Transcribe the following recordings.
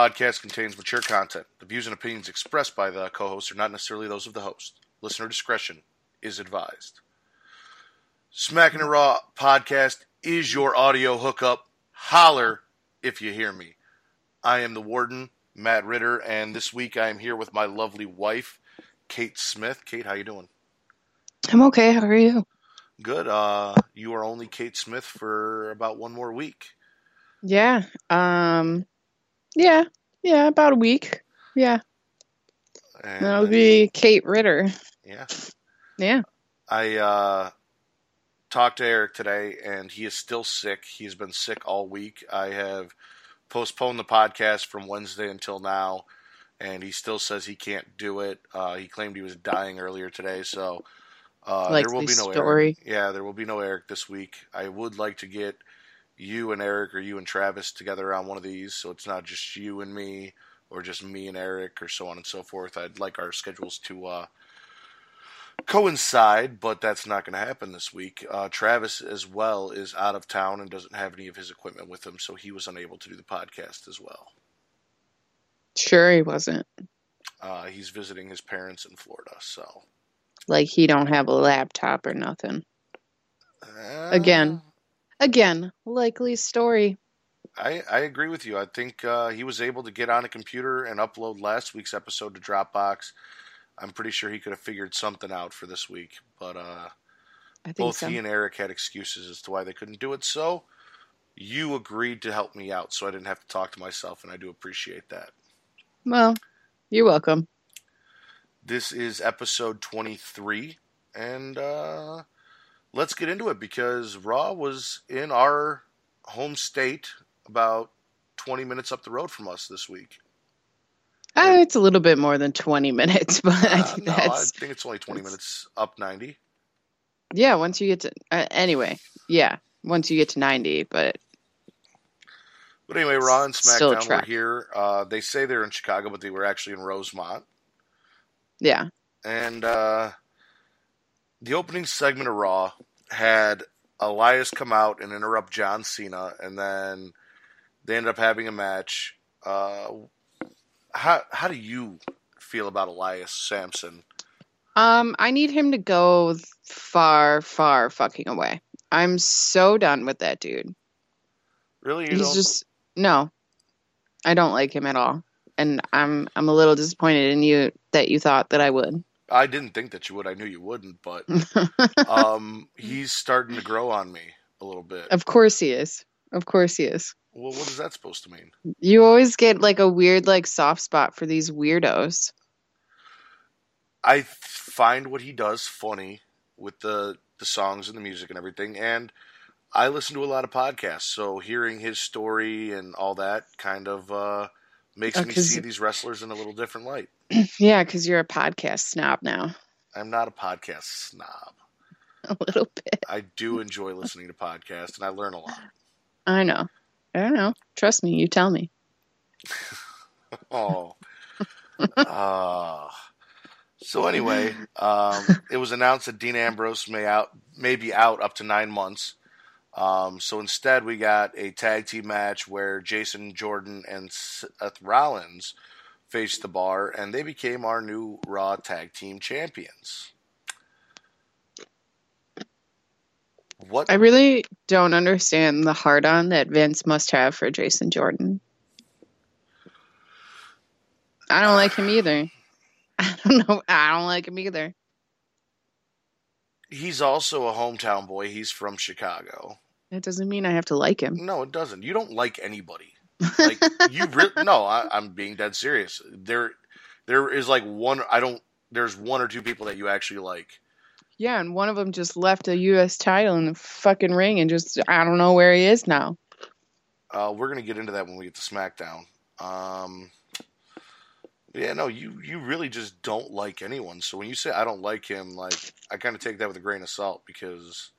podcast contains mature content. The views and opinions expressed by the co hosts are not necessarily those of the host. Listener discretion is advised. Smackin' It Raw podcast is your audio hookup. Holler if you hear me. I am the warden, Matt Ridder, and this week I am here with my lovely wife, Kate Smith. Kate, how you doing? I'm okay. How are you? Good. Uh, you are only Kate Smith for about one more week. Yeah. Um. Yeah. Yeah. About a week. Yeah. And That'll then- be Kate Ridder. yeah. Yeah. I uh, talked to Eric today, and he is still sick. He's been sick all week. I have postponed the podcast from Wednesday until now, and he still says he can't do it. Uh, he claimed he was dying earlier today, so uh, there will be no story. Eric. Yeah, there will be no Eric this week. I would like to get you and Eric or you and Travis together on one of these, so it's not just you and me or just me and Eric or so on and so forth. I'd like our schedules to uh, coincide, but that's not going to happen this week. Uh, Travis, as well, is out of town and doesn't have any of his equipment with him, so he was unable to do the podcast as well. Sure, he wasn't. Uh, he's visiting his parents in Florida, so Like he don't have a laptop or nothing. uh, Again. Again, likely story. I, I agree with you. I think uh, he was able to get on a computer and upload last week's episode to Dropbox. I'm pretty sure he could have figured something out for this week, but uh, both so. he and Eric had excuses as to why they couldn't do it. So you agreed to help me out, so I didn't have to talk to myself, and I do appreciate that. Well, you're welcome. This is episode 23, and uh, let's get into it because Raw was in our home state about 20 minutes up the road from us this week. Uh, it's a little bit more than 20 minutes, but I Uh, think no, I think it's only 20 minutes up 90. yeah. Once you get to uh, anyway, yeah. Once you get to 90, but But anyway, Raw and SmackDown were here. Uh, they say they're in Chicago, but they were actually in Rosemont. yeah, And uh, the opening segment of Raw had Elias come out and interrupt John Cena, and then they ended up having a match. Uh, how how do you feel about Elias Samson? Um, I need him to go far, far fucking away. I'm so done with that dude. Really, you He's don't- just no. I don't like him at all. And I'm I'm a little disappointed in you that you thought that I would. I didn't think that you would. I knew you wouldn't, but um, he's starting to grow on me a little bit. of course he is. Of course he is. Well, what is that supposed to mean? You always get like a weird like soft spot for these weirdos. I find what he does funny with the the songs and the music and everything, and I listen to a lot of podcasts, so hearing his story and all that kind of uh, makes Oh, me see these wrestlers in a little different light. Yeah, because you're a podcast snob now. I'm not a podcast snob. A little bit. I do enjoy listening to podcasts, and I learn a lot. I know. I don't know. Trust me. You tell me. Oh. uh, so anyway, um, it was announced that Dean Ambrose may out may be out up to nine months. Um, so instead, we got a tag team match where Jason Jordan and Seth Rollins faced the bar, and they became our new Raw tag team champions. What I really don't understand the hard on that Vince must have for Jason Jordan. I don't like him either. I don't know. I don't like him either. He's also a hometown boy. He's from Chicago. That doesn't mean I have to like him. No, it doesn't. You don't like anybody. Like you re- no, I, I'm being dead serious. There, there is like one. I don't. There's one or two people that you actually like. Yeah, and one of them just left a U.S. title in the fucking ring and just, I don't know where he is now. Uh, we're gonna get into that when we get to SmackDown. Um, yeah, no, you you really just don't like anyone. So when you say I don't like him, like I kind of take that with a grain of salt because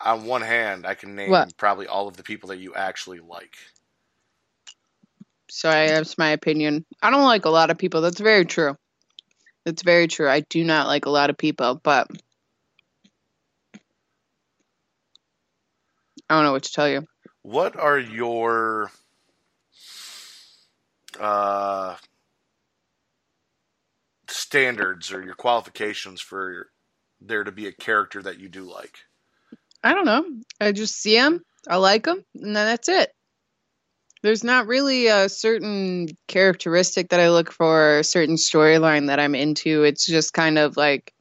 on one hand, I can name What? probably all of the people that you actually like. So I, that's my opinion. I don't like a lot of people. That's very true. That's very true. I do not like a lot of people, but I don't know what to tell you. What are your uh, standards or your qualifications for there to be a character that you do like? I don't know. I just see them, I like them, and then that's it. There's not really a certain characteristic that I look for, a certain storyline that I'm into. It's just kind of like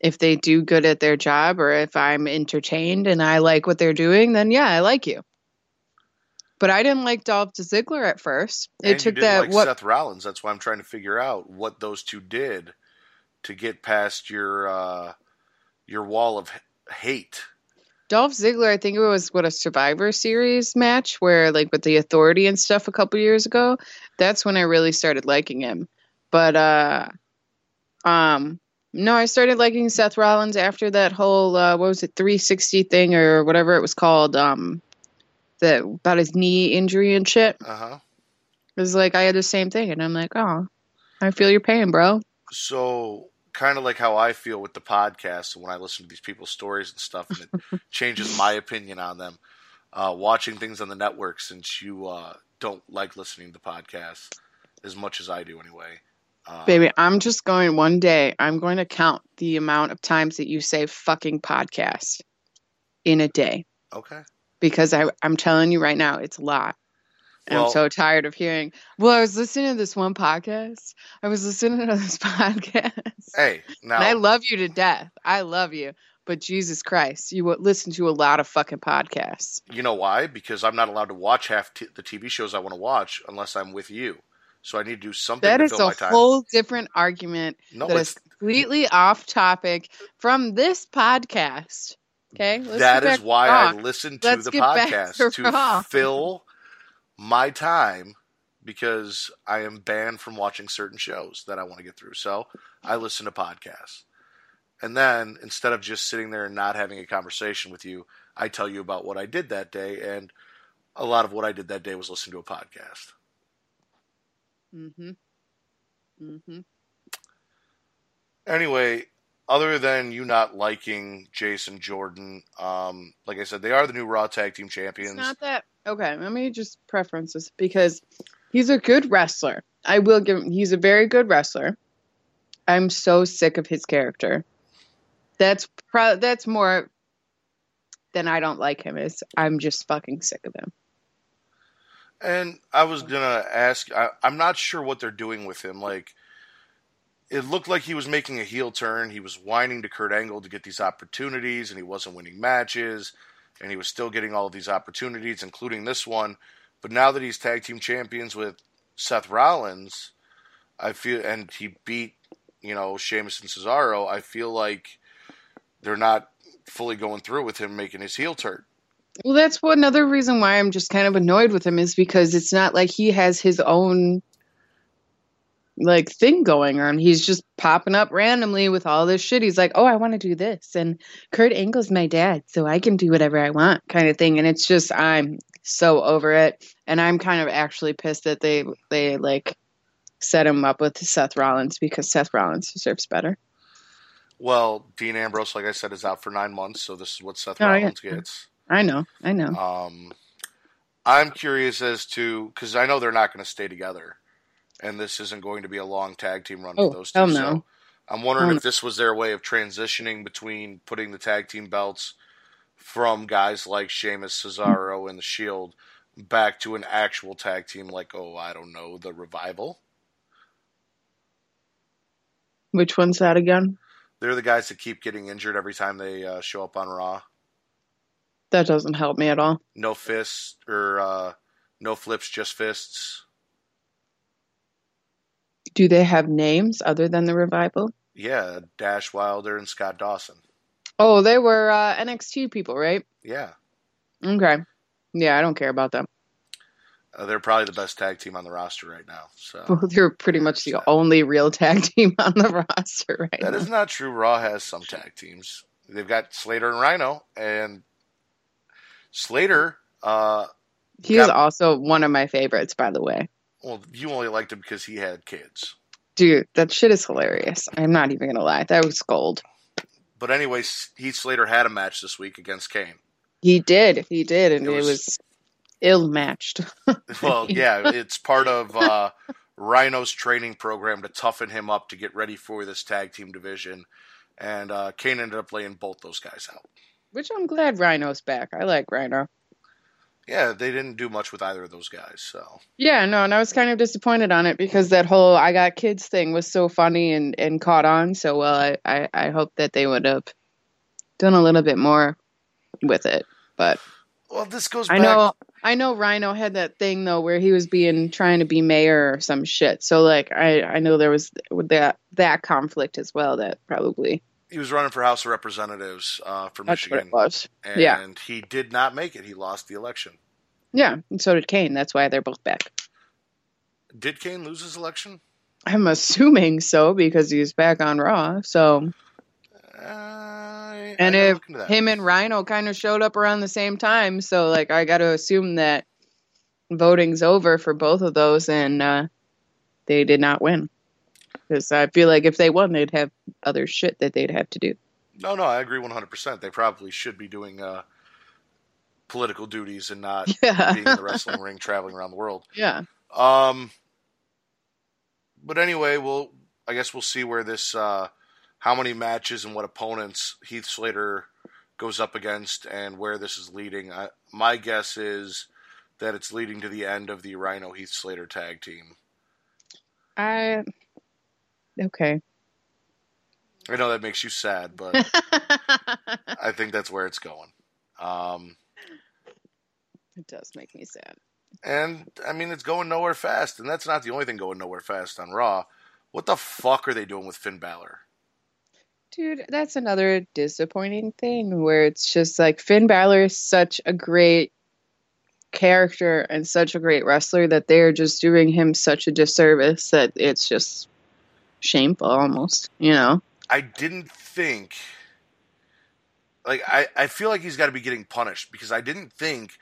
if they do good at their job or if I'm entertained and I like what they're doing, then yeah, I like you. But I didn't like Dolph Ziggler at first. It and took that like what Seth Rollins. That's why I'm trying to figure out what those two did to get past your uh, your wall of hate. Dolph Ziggler, I think it was what a Survivor Series match where like with the Authority and stuff a couple years ago. That's when I really started liking him. But uh, um, no, I started liking Seth Rollins after that whole uh, what was it 360 thing or whatever it was called. Um, that about his knee injury and shit. Uh huh. It was like I had the same thing, and I'm like, oh, I feel your pain, bro. So kind of like how I feel with the podcast when I listen to these people's stories and stuff, and it changes my opinion on them. Uh, watching things on the network since you uh, don't like listening to podcasts as much as I do, anyway. Uh, Baby, I'm just going one day. I'm going to count the amount of times that you say fucking podcast in a day Okay. Because I, I'm telling you right now, it's a lot. Well- I'm so tired of hearing, well, I was listening to this one podcast. I was listening to this podcast. Hey, now And I love you to death. I love you. But Jesus Christ, you listen to a lot of fucking podcasts. You know why? Because I'm not allowed to watch half t- the TV shows I want to watch unless I'm with you. So I need to do something That to is fill a my time. whole different argument no, that it's, completely off topic from this podcast. Okay, Let's that is why I listen to Let's the podcast to to fill my time because I am banned from watching certain shows that I want to get through. So I listen to podcasts. And then instead of just sitting there and not having a conversation with you, I tell you about what I did that day. And a lot of what I did that day was listen to a podcast. Mm-hmm. Mm-hmm. Anyway, other than you not liking Jason Jordan, um, like I said, they are the new Raw Tag Team It's Champions. not that okay. Let me just preference this because he's a good wrestler. I will give him. He's a very good wrestler. I'm so sick of his character. That's pro- that's more than I don't like him. Is I'm just fucking sick of him. And I was gonna ask. I, I'm not sure what they're doing with him. Like, it looked like he was making a heel turn. He was whining to Kurt Angle to get these opportunities, and he wasn't winning matches. And he was still getting all of these opportunities, including this one. But now that he's tag team champions with Seth Rollins, I feel, and he beat, you know, Sheamus and Cesaro. I feel like they're not fully going through with him making his heel turn. Well, that's another reason why I'm just kind of annoyed with him is because it's not like he has his own like thing going on. He's just popping up randomly with all this shit. He's like, "Oh, I want to do this," and Kurt Angle's my dad, so I can do whatever I want, kind of thing. And it's just I'm so over it, and I'm kind of actually pissed that they they like set him up with Seth Rollins because Seth Rollins deserves better. Well, Dean Ambrose, like I said, is out for nine months, so this is what Seth Oh, yeah. Rollins gets. I know, I know. Um, I'm curious as to because I know they're not going to stay together, and this isn't going to be a long tag team run Oh, for those two. hell So. I'm wondering Hell if this was their way of transitioning between putting the tag team belts from guys like Sheamus, Cesaro, and the Shield back to an actual tag team like oh I don't know the Revival. Which one's that again? They're the guys that keep getting injured every time they uh, show up on Raw. That doesn't help me at all. No fists or uh, no flips, just fists. Do they have names other than the revival? Yeah, Dash Wilder and Scott Dawson. Oh, they were uh, NXT people, right? Yeah, Okay. Yeah, I don't care about them. uh, they're probably the best tag team on the roster right now. So Well, they're pretty much the only real tag team on the roster right that now. is not true. Raw has some tag teams. They've got Slater and Rhino, and Slater. Uh, He is also one of my favorites, by the way. Well, you only liked him because he had kids. Dude, that shit is hilarious. I'm not even gonna lie. That was gold. But anyways, Heath Slater had a match this week against Kane. He did. He did, and It it was- was ill matched. well, yeah, it's part of uh, Rhino's training program to toughen him up to get ready for this tag team division. And uh, Kane ended up laying both those guys out. Which I'm glad Rhino's back. I like Rhino. Yeah, they didn't do much with either of those guys. So Yeah, no, and I was kind of disappointed on it because that whole I got kids thing was so funny and, and caught on so well. I, I, I hope that they would have done a little bit more with it. But well, this goes. I back- know I know Rhino had that thing though where he was being trying to be mayor or some shit. So like I, I know there was that that conflict as well that probably he was running for House of Representatives uh, for that's what Michigan, it was. and yeah. he did not make it. He lost the election. Yeah, and so did Kane. That's why they're both back. Did Kane lose his election? I'm assuming so because he's back on Raw. So Uh, And if look into that. him and Rhino kind of showed up around the same time, so like I got to assume that voting's over for both of those, and uh, they did not win. Because I feel like if they won, they'd have other shit that they'd have to do. No, no, I agree 100%. They probably should be doing uh, political duties and not Yeah, being in the wrestling ring traveling around the world. yeah. Um, but anyway, we'll I guess we'll see where this uh, how many matches and what opponents Heath Slater goes up against and where this is leading. I, my guess is that it's leading to the end of the Rhino Heath Slater tag team. I okay. I know that makes you sad, but I think that's where it's going. Um, it does make me sad. and I mean, it's going nowhere fast, and that's not the only thing going nowhere fast on Raw. What the fuck are they doing with Finn Balor? Dude, that's another disappointing thing where it's just like Finn Balor is such a great character and such a great wrestler that they're just doing him such a disservice that it's just shameful almost, you know? I didn't think like I, I feel like he's got to be getting punished because I didn't think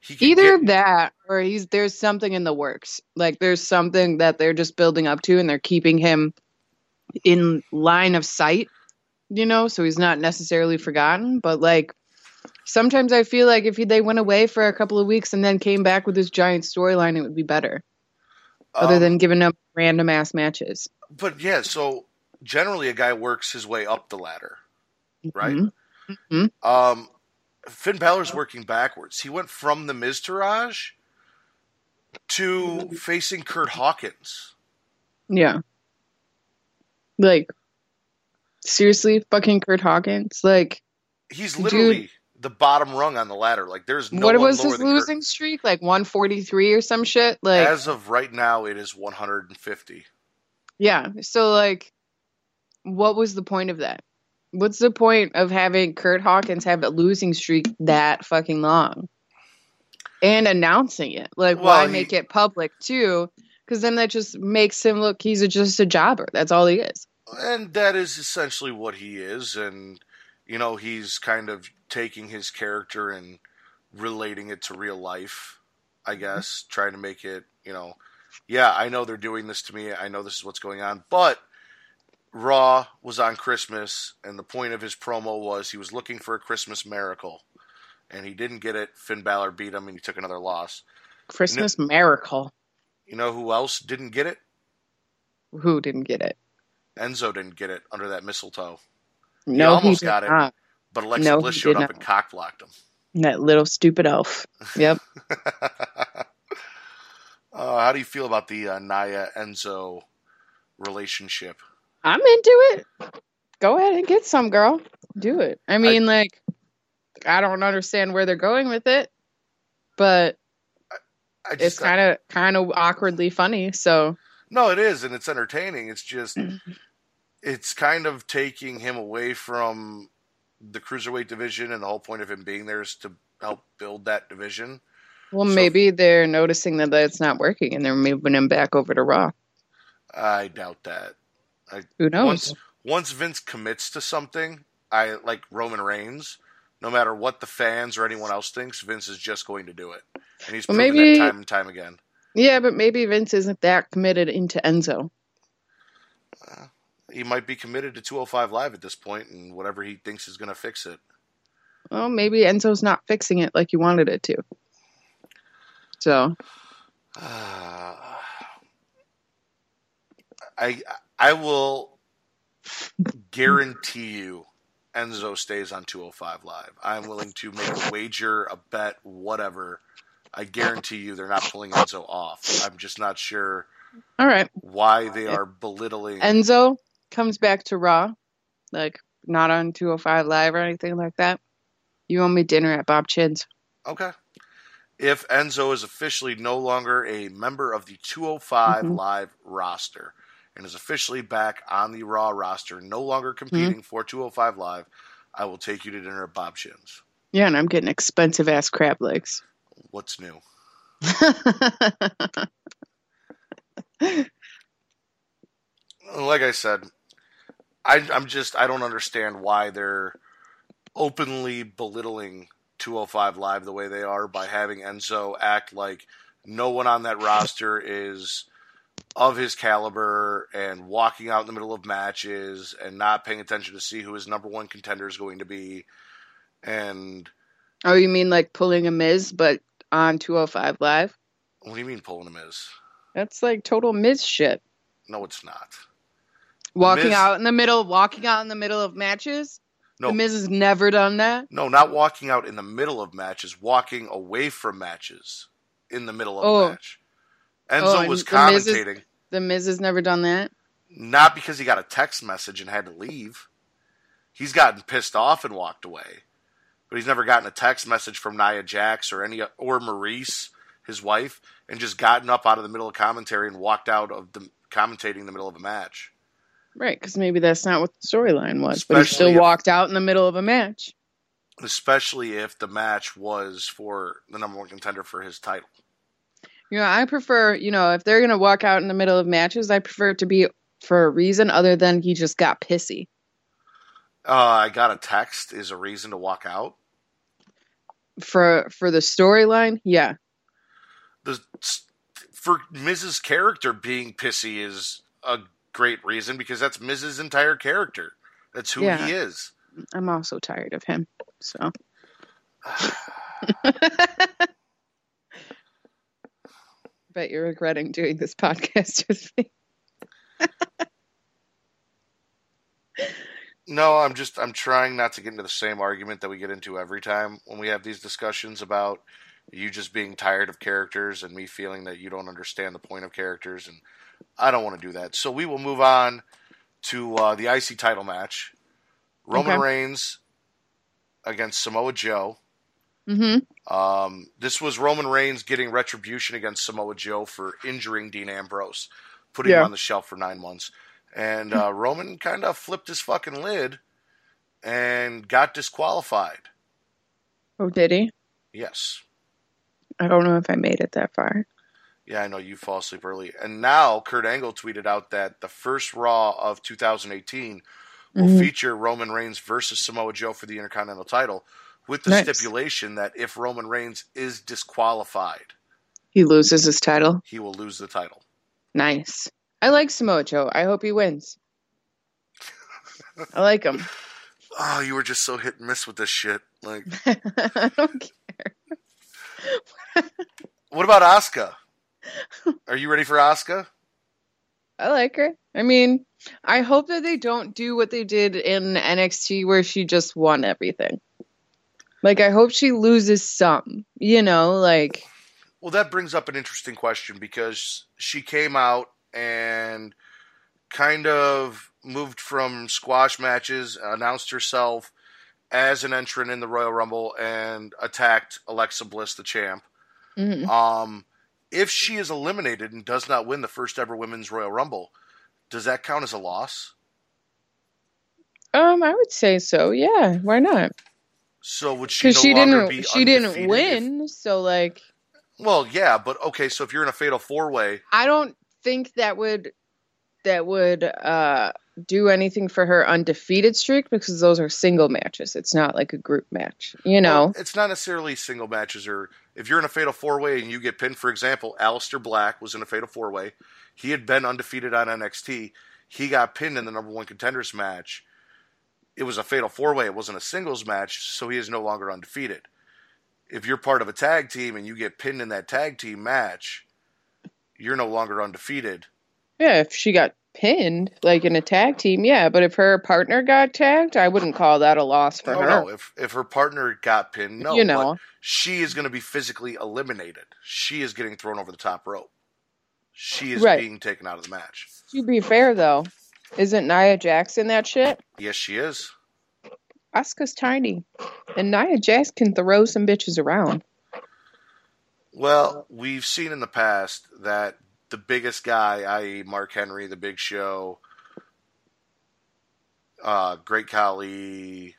he could Either get, that or he's there's something in the works. Like there's something that they're just building up to and they're keeping him in line of sight, you know, so he's not necessarily forgotten, but like sometimes I feel like if he, they went away for a couple of weeks and then came back with this giant storyline, it would be better. Other um, than giving them random ass matches. but yeah, so generally a guy works his way up the ladder, right? Mhm. Um, Finn Balor's working backwards. He went from the Miztourage to facing Curt Hawkins. Yeah. Like seriously, fucking Curt Hawkins. Like He's Dude. The bottom rung on the ladder. Like there's no what one was lower his losing streak? Like 143 or some shit? Like As of right now, it is 150. Yeah. So like what was the point of that? What's the point of having Curt Hawkins have a losing streak that fucking long? And announcing it. Like Well, why he- make it public too? Cuz then that just makes him look he's a, just a jobber. That's all he is. and that is essentially what he is and you know he's kind of taking his character and relating it to real life i mm-hmm. guess trying to make it you know yeah i know they're doing this to me i know this is what's going on but raw was on christmas and the point of his promo was he was looking for a christmas miracle and he didn't get it finn Balor beat him and he took another loss Christmas miracle. you know who else didn't get it Who didn't get it? enzo didn't get it under that mistletoe No, almost he got it. But alexa No, bliss showed up not. and cock blocked him That little stupid elf. Yep. uh, how do you feel about the uh, Nia Enzo relationship? I'm into it. Go ahead and get some, girl. Do it. I mean, like, I don't understand where they're going with it, but I it's just kind of kind of awkwardly funny. So no, it is, and it's entertaining. It's just it's kind of taking him away from the cruiserweight division, and the whole point of him being there is to help build that division. well, So- maybe they're noticing that that's not working and they're moving him back over to Raw. I doubt that. Who knows? Once once Vince commits to something, I like Roman Reigns. No matter what the fans or anyone else thinks, Vince is just going to do it, and he's Well, proven maybe- that time and time again. yeah, but maybe Vince isn't that committed into Enzo. Uh, he might be committed to 205 Live at this point, and whatever he thinks is going to fix it. Well, maybe Enzo's not fixing it like you wanted it to. So Uh, I I will guarantee you Enzo stays on 205 Live. I'm willing to make a wager, a bet, whatever. I guarantee you they're not pulling Enzo off. I'm just not sure all right, why they are belittling. Enzo comes back to Raw, like not on 205 Live or anything like that. You owe me dinner at Bob Chinn's. Okay. If Enzo is officially no longer a member of the 205 Mhm. Live roster and is officially back on the Raw roster, no longer competing for 205 Live, I will take you to dinner at Bob Chinn's. Yeah, and I'm getting expensive ass crab legs. What's new? Like I said, I, I'm just, I don't understand why they're openly belittling 205 Live the way they are by having Enzo act like no one on that roster is of his caliber and walking out in the middle of matches and not paying attention to see who his number one contender is going to be. And oh, you mean like pulling a Miz, but on 205 Live? what do you mean pulling a is? That's like total Miz shit. No, it's not. Walking Miz- out in the middle, walking out in the middle of matches. No, The Miz has never done that. no, not walking out in the middle of matches, walking away from matches in the middle of Oh. a match. Enzo Oh, was the Miz is- commentating. The Miz has never done that. Not because he got a text message and had to leave. He's gotten pissed off and walked away. But he's never gotten a text message from Nia Jax or any or Maryse, his wife, and just gotten up out of the middle of commentary and walked out of the commentating in the middle of a match. Right, because maybe that's not what the storyline was. but he still if- walked out in the middle of a match. Especially if the match was for the number one contender for his title. You know, I prefer, you know, if they're going to walk out in the middle of matches, I prefer it to be for a reason other than he just got pissy. Uh, I got a text is a reason to walk out. For for the storyline, yeah. the for Miz's character being pissy is a great reason because that's Miz's entire character. That's who Yeah. he is. I'm also tired of him. So bet you're regretting doing this podcast with me. No, I'm just I'm trying not to get into the same argument that we get into every time when we have these discussions about you just being tired of characters and me feeling that you don't understand the point of characters and I don't want to do that. So we will move on to uh, the IC title match. Roman Okay. Reigns against Samoa Joe. Mm-hmm. Um, this was Roman Reigns getting retribution against Samoa Joe for injuring Dean Ambrose, putting him on the shelf for nine months. And uh, Roman kind of flipped his fucking lid and got disqualified. Oh, did he? Yes. I don't know if I made it that far. Yeah, I know you fall asleep early. And now Kurt Angle tweeted out that the first Raw of 2018 will Mhm. feature Roman Reigns versus Samoa Joe for the Intercontinental title with the Nice. stipulation that if Roman Reigns is disqualified, He loses his title. he will lose the title. Nice. I like Samoa Joe. I hope he wins. I like him. Oh, you were just so hit and miss with this shit. Like, I don't care. what about Asuka? Are you ready for Asuka? I like her. I mean, I hope that they don't do what they did in NXT where she just won everything. Like, I hope she loses some, you know, like, Well, that brings up an interesting question because she came out and kind of moved from squash matches, announced herself as an entrant in the Royal Rumble, and attacked Alexa Bliss, the champ. mhm. Um, if she is eliminated and does not win the first ever Women's Royal Rumble, does that count as a loss? um, I would say so. Yeah, why not? So would she no Because she didn't, she didn't undefeated if- win. So, like, well, yeah, but okay. So if you're in a fatal four way, I don't think that would that would uh do anything for her undefeated streak because those are single matches. It's not like a group match, you know. Well, it's not necessarily single matches or if you're in a fatal four way and you get pinned, for example, Aleister Black was in a fatal four way. He had been undefeated on NXT. He got pinned in the number one contenders match. It was a fatal four way, it wasn't a singles match, so he is no longer undefeated. if you're part of a tag team and you get pinned in that tag team match, you're no longer undefeated. Yeah, if she got pinned, like in a tag team, yeah. But if her partner got tagged, I wouldn't call that a loss for no, her. no. If if her partner got pinned, no. You know. She is going to be physically eliminated. She is getting thrown over the top rope. She is Right. being taken out of the match. To be fair, though, isn't Nia Jackson that shit? Yes, she is. Asuka's tiny, and Nia Jax can throw some bitches around. Well, we've seen in the past that the biggest guy, i.e., Mark Henry, the Big Show, uh, Great Khali,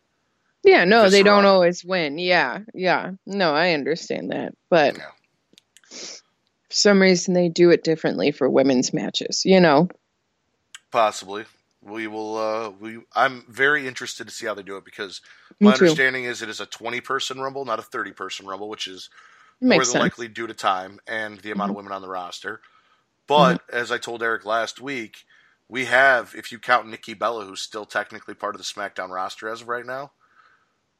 Yeah, no, they don't always win. Yeah, yeah. No, I understand that. But Yeah. for some reason, they do it differently for women's matches, you know? possibly. We will. Uh, we. I'm very interested to see how they do it because my too. understanding is it is a 20 person rumble, not a 30 person rumble, which is Makes more than sense. Mm-hmm. likely due to time and the amount of women on the roster. But as I told Eric last week, we have, if you count Nikki Bella, who's still technically part of the SmackDown roster as of right now,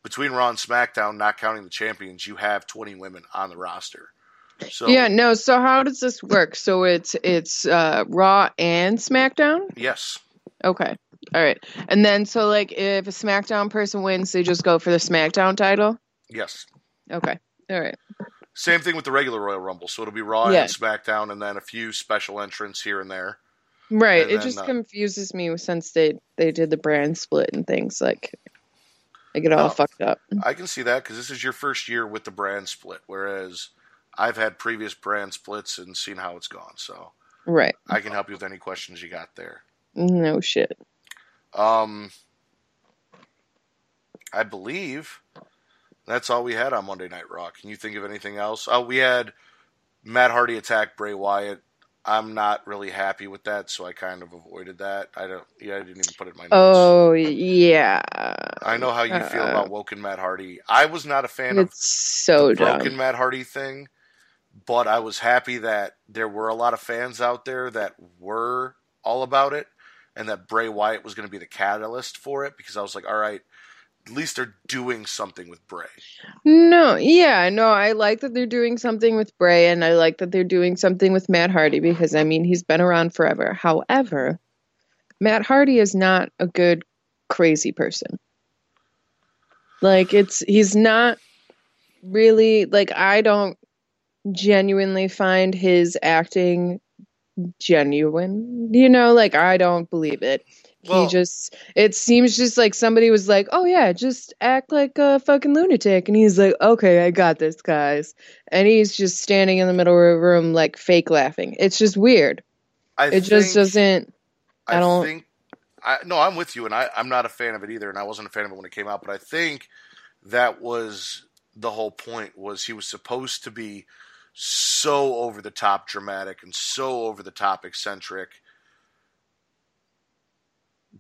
between Raw and SmackDown, not counting the champions, you have 20 women on the roster. So yeah, no. So how does this work? So it's it's uh, Raw and SmackDown. yes, Okay, all right. And then so like if a SmackDown person wins, they just go for the SmackDown title. yes. Okay, all right. Same thing with the regular Royal Rumble. So it'll be Raw Yeah. and SmackDown, and then a few special entrants here and there. Right. And it then, just uh, confuses me since they they did the brand split and things like I get all No. fucked up. I can see that because this is your first year with the brand split, whereas I've had previous brand splits and seen how it's gone. So Right. I can help you with any questions you got there. No shit. Um, I believe that's all we had on Monday Night Raw. Can you think of anything else? Oh, we had Matt Hardy attack Bray Wyatt. I'm not really happy with that, so I kind of avoided that. I don't. Yeah, I didn't even put it in my notes. Oh yeah. I know how you feel uh, about Woken Matt Hardy. I was not a fan of so the dumb. broken Matt Hardy thing, but I was happy that there were a lot of fans out there that were all about it, and that Bray Wyatt was going to be the catalyst for it because I was like, all right, at least they're doing something with Bray. No, yeah, no, I like that they're doing something with Bray and I like that they're doing something with Matt Hardy because I mean he's been around forever. However, Matt Hardy is not a good crazy person. Like it's he's not really like I don't genuinely find his acting genuine. You know, like I don't believe it. Well- he just it seems just like somebody was like, "Oh yeah, just act like a fucking lunatic." And he's like, "Okay, I got this, guys." And he's just standing in the middle of a room like fake laughing. It's just weird. I It just doesn't I, I don't- think. I, no, I'm with you, and I, I'm not a fan of it either, and I wasn't a fan of it when it came out. But I think that was the whole point. Was he was supposed to be so over the top dramatic and so over the top eccentric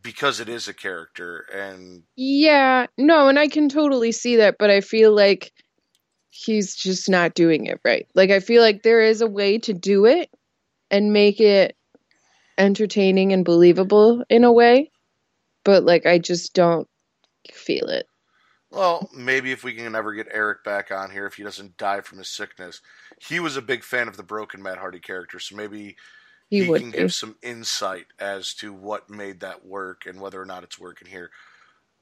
because it is a character, and Yeah, no, and I can totally see that, but I feel like he's just not doing it right. Like I feel like there is a way to do it and make it entertaining and believable in a way, but like I just don't feel it. well, maybe if we can ever get Eric back on here, if he doesn't die from his sickness, he was a big fan of the broken Matt Hardy character, so maybe He, he, would can give some insight as to what made that work and whether or not it's working here.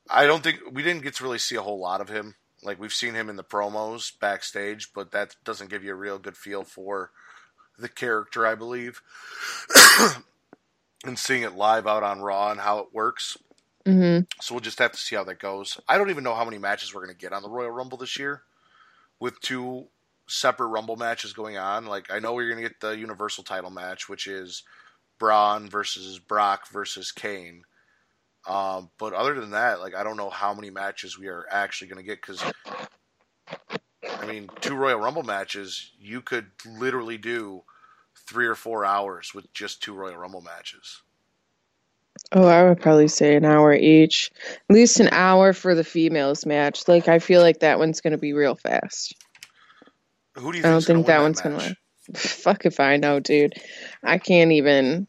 I don't think we didn't get to really see a whole lot of him. Like we've seen him in the promos backstage, but that doesn't give you a real good feel for the character, I believe. and seeing it live out on Raw and how it works. hmm So we'll just have to see how that goes. I don't even know how many matches we're going to get on the Royal Rumble this year with two separate Rumble matches going on. Like, I know we're going to get the Universal title match, which is Braun versus Brock versus Kane. Um, but other than that, like, I don't know how many matches we are actually going to get because, I mean, two Royal Rumble matches, you could literally do three or four hours with just two Royal Rumble matches. Oh, I would probably say an hour each. At least an hour for the females match. Like I feel like that one's going to be real fast. Who do you I don't think that win one's gonna match? win. Fuck if I know, dude. I can't even.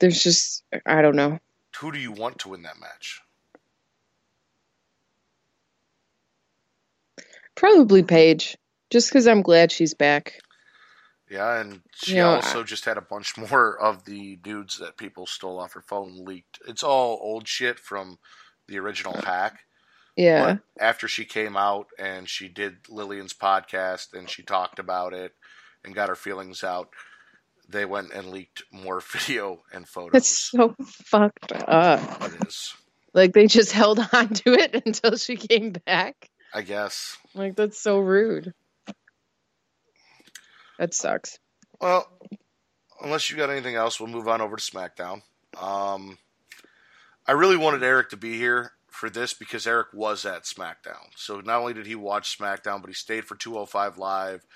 There's just I don't know. Who do you want to win that match? Probably Paige, just because I'm glad she's back. Yeah, and she Yeah, also just had a bunch more of the dudes that people stole off her phone leaked. It's all old shit from the original uh, hack. Yeah. But after she came out and she did Lilian's podcast and she talked about it and got her feelings out, they went and leaked more video and photos. It's so fucked up. It is, Like they just held on to it until she came back. I guess. Like that's so rude. That sucks. Well, unless you got anything else, we'll move on over to SmackDown. Um, I really wanted Eric to be here for this because Eric was at SmackDown. So not only did he watch SmackDown, but he stayed for 205 Live.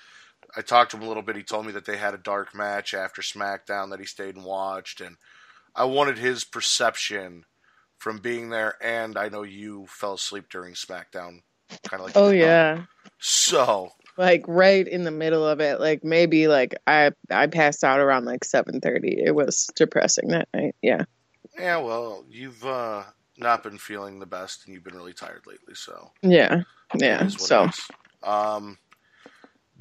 I talked to him a little bit. He told me that they had a dark match after SmackDown that he stayed and watched, and I wanted his perception from being there. And I know you fell asleep during SmackDown, kind of like. Oh yeah. So Like right in the middle of it. Like maybe like I I passed out around like seven thirty. It was depressing that night. Yeah. Yeah, well, you've uh, not been feeling the best, and you've been really tired lately. So Yeah. Yeah. So. Um,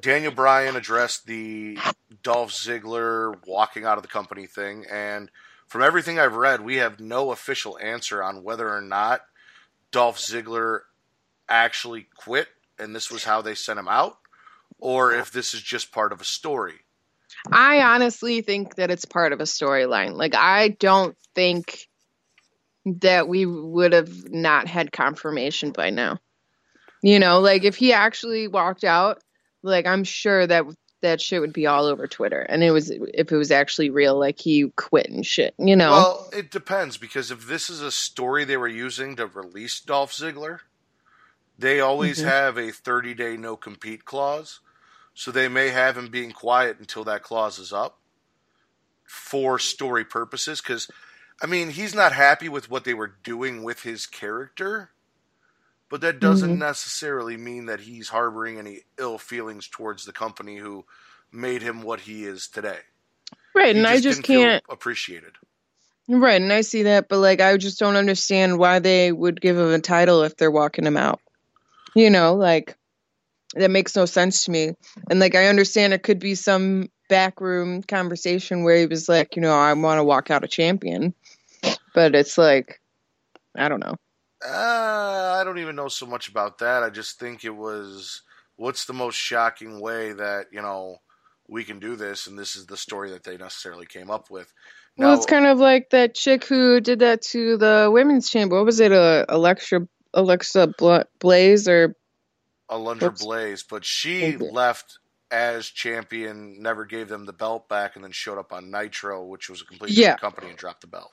Daniel Bryan addressed the Dolph Ziggler walking out of the company thing, and from everything I've read, we have no official answer on whether or not Dolph Ziggler actually quit, and this was how they sent him out, or if this is just part of a story. I honestly think that it's part of a storyline. Like I don't think that we would have not had confirmation by now. You know, like if he actually walked out, like I'm sure that that shit would be all over Twitter. And it was if it was actually real, like he quit and shit. You know. Well, it depends because if this is a story they were using to release Dolph Ziggler, they always Mhm. have a 30 day no compete clause. So they may have him being quiet until that clause is up for story purposes. Because, I mean, he's not happy with what they were doing with his character, but that doesn't Mhm. necessarily mean that he's harboring any ill feelings towards the company who made him what he is today. right, He and I just didn't feel can't appreciated. Right, and I see that, but like I just don't understand why they would give him a title if they're walking him out. You know, like that makes no sense to me. And like I understand it could be some backroom conversation where he was like, you know, I want to walk out a champion. But it's like I don't know. Uh, I don't even know so much about that. I just think it was what's the most shocking way that, you know, we can do this, and this is the story that they necessarily came up with. well, it's kind of like that chick who did that to the women's chamber. What was it? Uh, Alexa Alexa Bla- Blaze or Alundra Whoops. Blaze, but she left as champion, never gave them the belt back, and then showed up on Nitro, which was a completely Yeah. different company, and dropped the belt.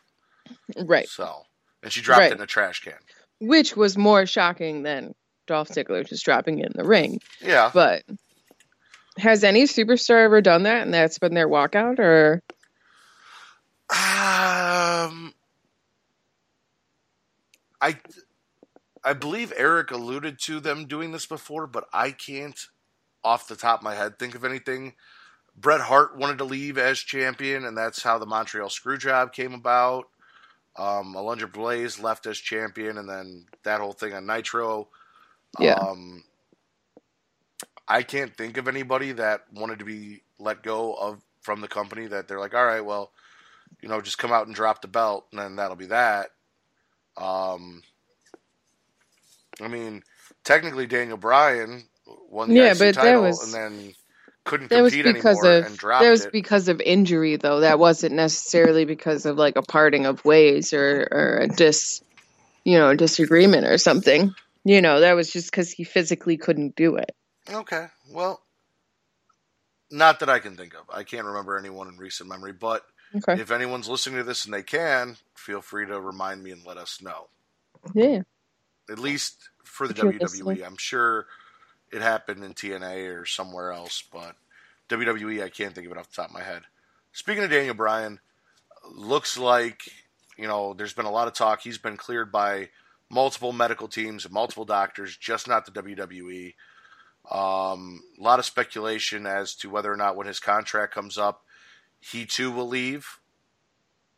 right, So, and she dropped Right. it in a trash can. which was more shocking than Dolph Ziggler just dropping it in the ring. Yeah, But has any superstar ever done that and that's been their walkout or Um, I I believe Eric alluded to them doing this before, but I can't, off the top of my head, think of anything. Bret Hart wanted to leave as champion, and that's how the Montreal Screwjob came about. Um, Alundra Blaze left as champion, and then that whole thing on Nitro. Yeah. Um, I can't think of anybody that wanted to be let go of from the company that they're like, all right, well, you know, just come out and drop the belt, and then that'll be that. Um, I mean, technically, Daniel Bryan won the Yeah, but that title was- and then couldn't that was because anymore of and dropped that was it. because of injury though that wasn't necessarily because of like a parting of ways or or a dis you know disagreement or something you know that was just because he physically couldn't do it Okay, well, not that I can think of. I can't remember anyone in recent memory, but okay if anyone's listening to this and they can, feel free to remind me and let us know. yeah At least for the WWE. listening. I'm sure it happened in TNA or somewhere else, but WWE, I can't think of it off the top of my head. Speaking of Daniel Bryan, looks like, you know, there's been a lot of talk. He's been cleared by multiple medical teams multiple doctors, just not the WWE. Um, a lot of speculation as to whether or not when his contract comes up, he too will leave,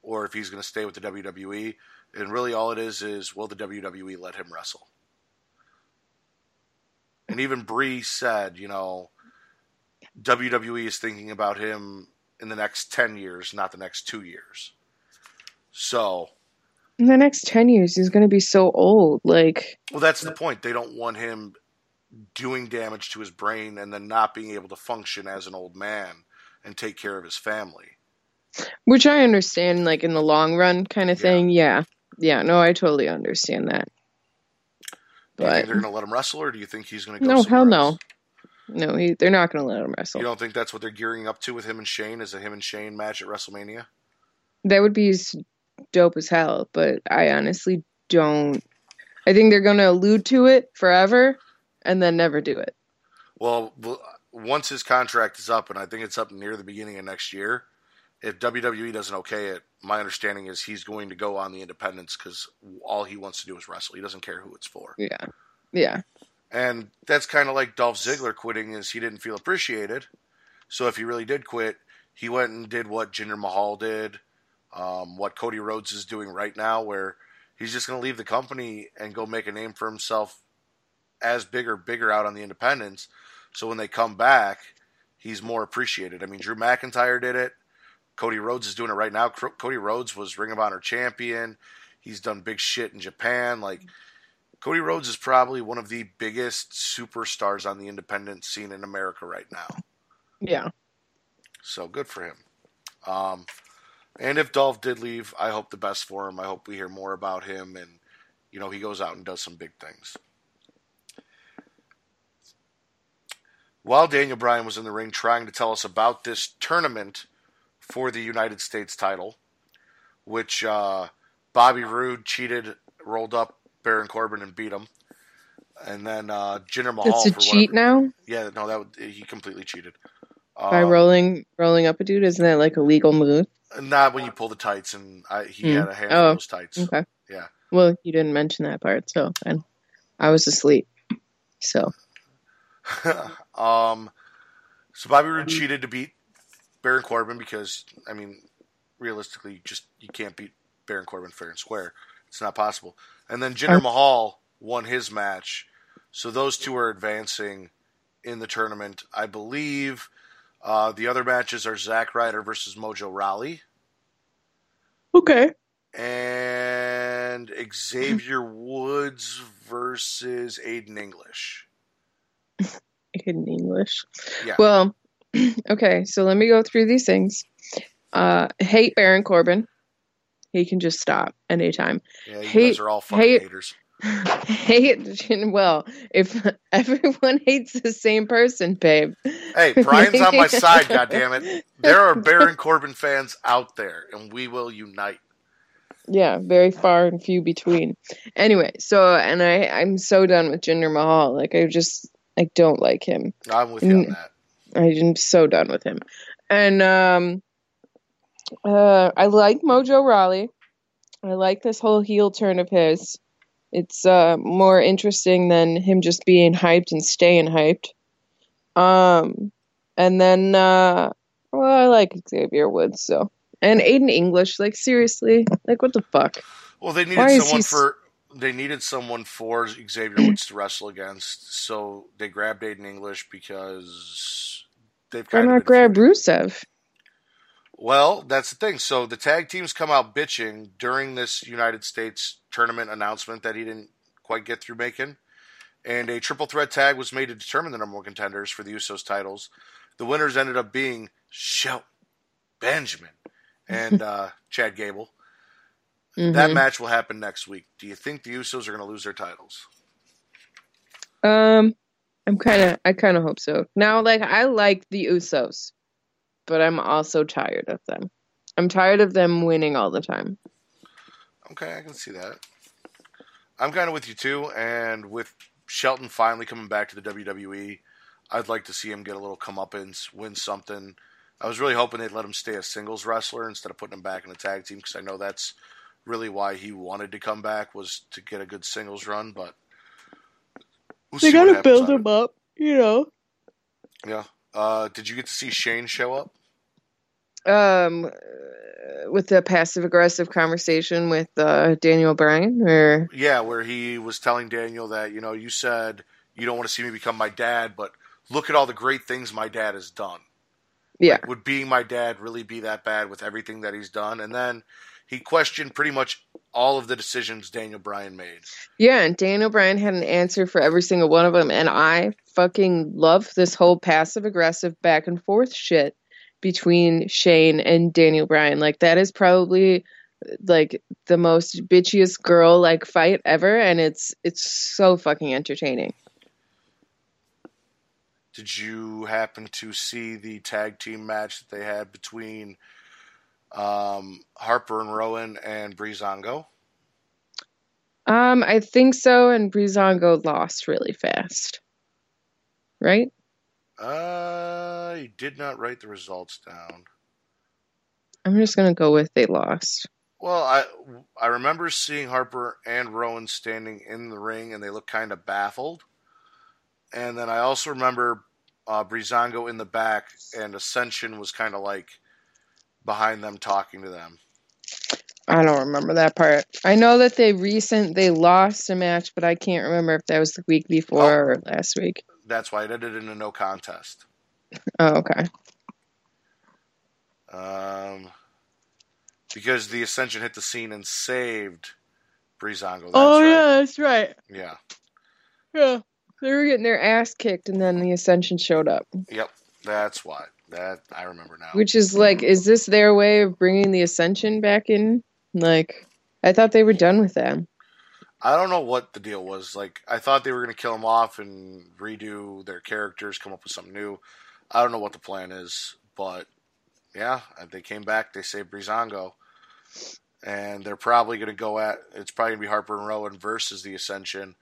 or if he's going to stay with the WWE. And really, all it is is will the WWE let him wrestle? And even Brie said, you know, WWE is thinking about him in the next 10 years, not the next two years. So, In the next 10 years, he's going to be so old. Like, well, that's the point. They don't want him doing damage to his brain and then not being able to function as an old man and take care of his family. which I understand, like, in the long run kind of Yeah. thing. Yeah. Yeah. No, I totally understand that. Do you think they're going to let him wrestle, or do you think he's going to go? no, hell somewhere no. No, he, they're not going to let him wrestle. You don't think that's what they're gearing up to with him and Shane? Is a him and Shane match at WrestleMania? That would be dope as hell, but I honestly don't. I think they're going to allude to it forever and then never do it. Well, once his contract is up, and I think it's up near the beginning of next year, if WWE doesn't okay it, my understanding is he's going to go on the independents because all he wants to do is wrestle. He doesn't care who it's for. Yeah. Yeah. And that's kind of like Dolph Ziggler quitting is he didn't feel appreciated. So if he really did quit, he went and did what Jinder Mahal did, um, what Cody Rhodes is doing right now, where he's just going to leave the company and go make a name for himself as bigger, bigger out on the independents. So when they come back, he's more appreciated. I mean, Drew McIntyre did it. Cody Rhodes is doing it right now. Cody Rhodes was Ring of Honor champion. He's done big shit in Japan. Like Cody Rhodes is probably one of the biggest superstars on the independent scene in America right now. Yeah. So good for him. Um, and if Dolph did leave, I hope the best for him. I hope we hear more about him and you know he goes out and does some big things. While Daniel Bryan was in the ring trying to tell us about this tournament for the United States title, which uh, Bobby Roode cheated, rolled up Baron Corbin and beat him, and then uh, Jinder Mahal. It's a for cheat whatever- now Yeah, no, that would, he completely cheated. by Um, rolling rolling up a dude. Isn't that like a legal move? Not when you pull the tights, and I, he Hmm. had a handful Oh, of those tights. Okay. Yeah. Well, you didn't mention that part, so and I was asleep. So um, so Bobby Roode cheated to beat Baron Corbin because, I mean, realistically, you just you can't beat Baron Corbin fair and square. It's not possible. And then Jinder Oh. Mahal won his match, so those two are advancing in the tournament. I believe uh, the other matches are Zack Ryder versus Mojo Rawley okay. and Xavier Woods versus Aiden English. in English. Yeah. Well, okay, so let me go through these things. Uh, hate Baron Corbin. He can just stop anytime. Yeah, you Hate- guys are all fucking hate- haters. hate well, if everyone hates the same person, babe. Hey, Brian's on my side, goddammit. There are Baron Corbin fans out there, and we will unite. Yeah, very far and few between. Anyway, so and I I'm so done with Jinder Mahal. Like I just I don't like him. I'm with you on that. I'm so done with him. And um uh I like Mojo Rawley. I like this whole heel turn of his. It's uh more interesting than him just being hyped and staying hyped. Um and then uh well I like Xavier Woods so and Aiden English, like seriously, like what the fuck? Well, they needed Why someone for they needed someone for Xavier Woods to wrestle against, so they grabbed Aiden English because they've Why kind not grab. Rusev? Well, that's the thing. So the tag teams come out bitching during this United States tournament announcement that he didn't quite get through making. And a triple threat tag was made to determine the number one contenders for the Usos titles. The winners ended up being Shelton Benjamin and uh, Chad Gable. That Mhm. match will happen next week. Do you think the Usos are going to lose their titles? Um, I'm kind of, I kind of hope so. Now, like, I like the Usos, but I'm also tired of them. I'm tired of them winning all the time. Okay, I can see that. I'm kind of with you too, and with Shelton finally coming back to the WWE, I'd like to see him get a little comeuppance, win something. I was really hoping they'd let him stay a singles wrestler instead of putting him back in a tag team because I know that's really why he wanted to come back was to get a good singles run. But we'll see what happens on it. up, you know. Yeah. Uh, did you get to see Shane show up? Um, with the passive aggressive conversation with uh, Daniel Bryan, or Yeah, where he was telling Daniel that you know you said you don't want to see me become my dad, but look at all the great things my dad has done. Yeah. Would being my dad really be that bad with everything that he's done? And then he questioned pretty much all of the decisions Daniel Bryan made. Yeah, and Daniel Bryan had an answer for every single one of them, and I fucking love this whole passive aggressive back and forth shit between Shane and Daniel Bryan. Like that is probably like the most bitchiest girl like fight ever, and it's it's so fucking entertaining. Did you happen to see the tag team match that they had between um, Harper and Rowan and Breezango? Um, I think so, and Breezango lost really fast. Right? Uh, I did not write the results down. I'm just gonna go with they lost. Well, I I remember seeing Harper and Rowan standing in the ring, and they looked kind of baffled. And then I also remember uh, Breezango in the back, and Ascension was kind of like behind them talking to them. I don't remember that part. I know that they recent they lost a match, but I can't remember if that was the week before Oh. or last week. That's why it ended in a no contest. Oh, okay. Um, because the Ascension hit the scene and saved Breezango. That's oh right. yeah, that's right. Yeah. Yeah. They were getting their ass kicked and then the Ascension showed up. Yep. That's why. That I remember now. Which is like, is this their way of bringing the Ascension back in? Like, I thought they were done with them. I don't know what the deal was. Like, I thought they were going to kill them off and redo their characters, come up with something new. I don't know what the plan is, but yeah, uh, they came back. They saved Breezango, and they're probably going to go at. It's probably going to be Harper and Rowan versus the Ascension.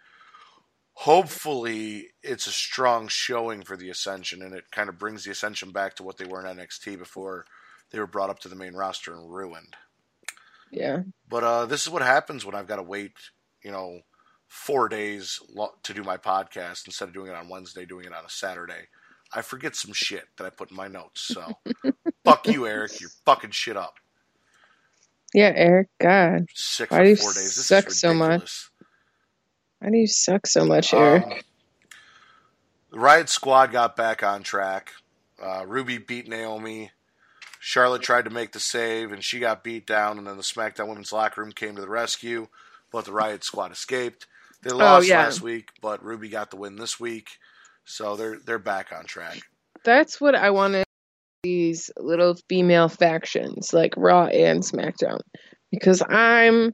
Hopefully, it's a strong showing for the Ascension, and it kind of brings the Ascension back to what they were in NXT before they were brought up to the main roster and ruined. Yeah. But uh, this is what happens when I've got to wait, you know, four days to do my podcast instead of doing it on Wednesday, doing it on a Saturday. I forget some shit that I put in my notes. So, fuck you, Eric. You're fucking shit up. Yeah, Eric, God. Sick Why for four days. This suck is so much? Why do you suck so much, Eric? Um, the Riot Squad got back on track. Uh, Ruby beat Naomi. Charlotte tried to make the save, and she got beat down. And then the SmackDown Women's Locker Room came to the rescue, but the Riot Squad escaped. They lost Oh, yeah. last week, but Ruby got the win this week, so they're they're back on track. That's what I wanted these little female factions, like Raw and SmackDown. Because I'm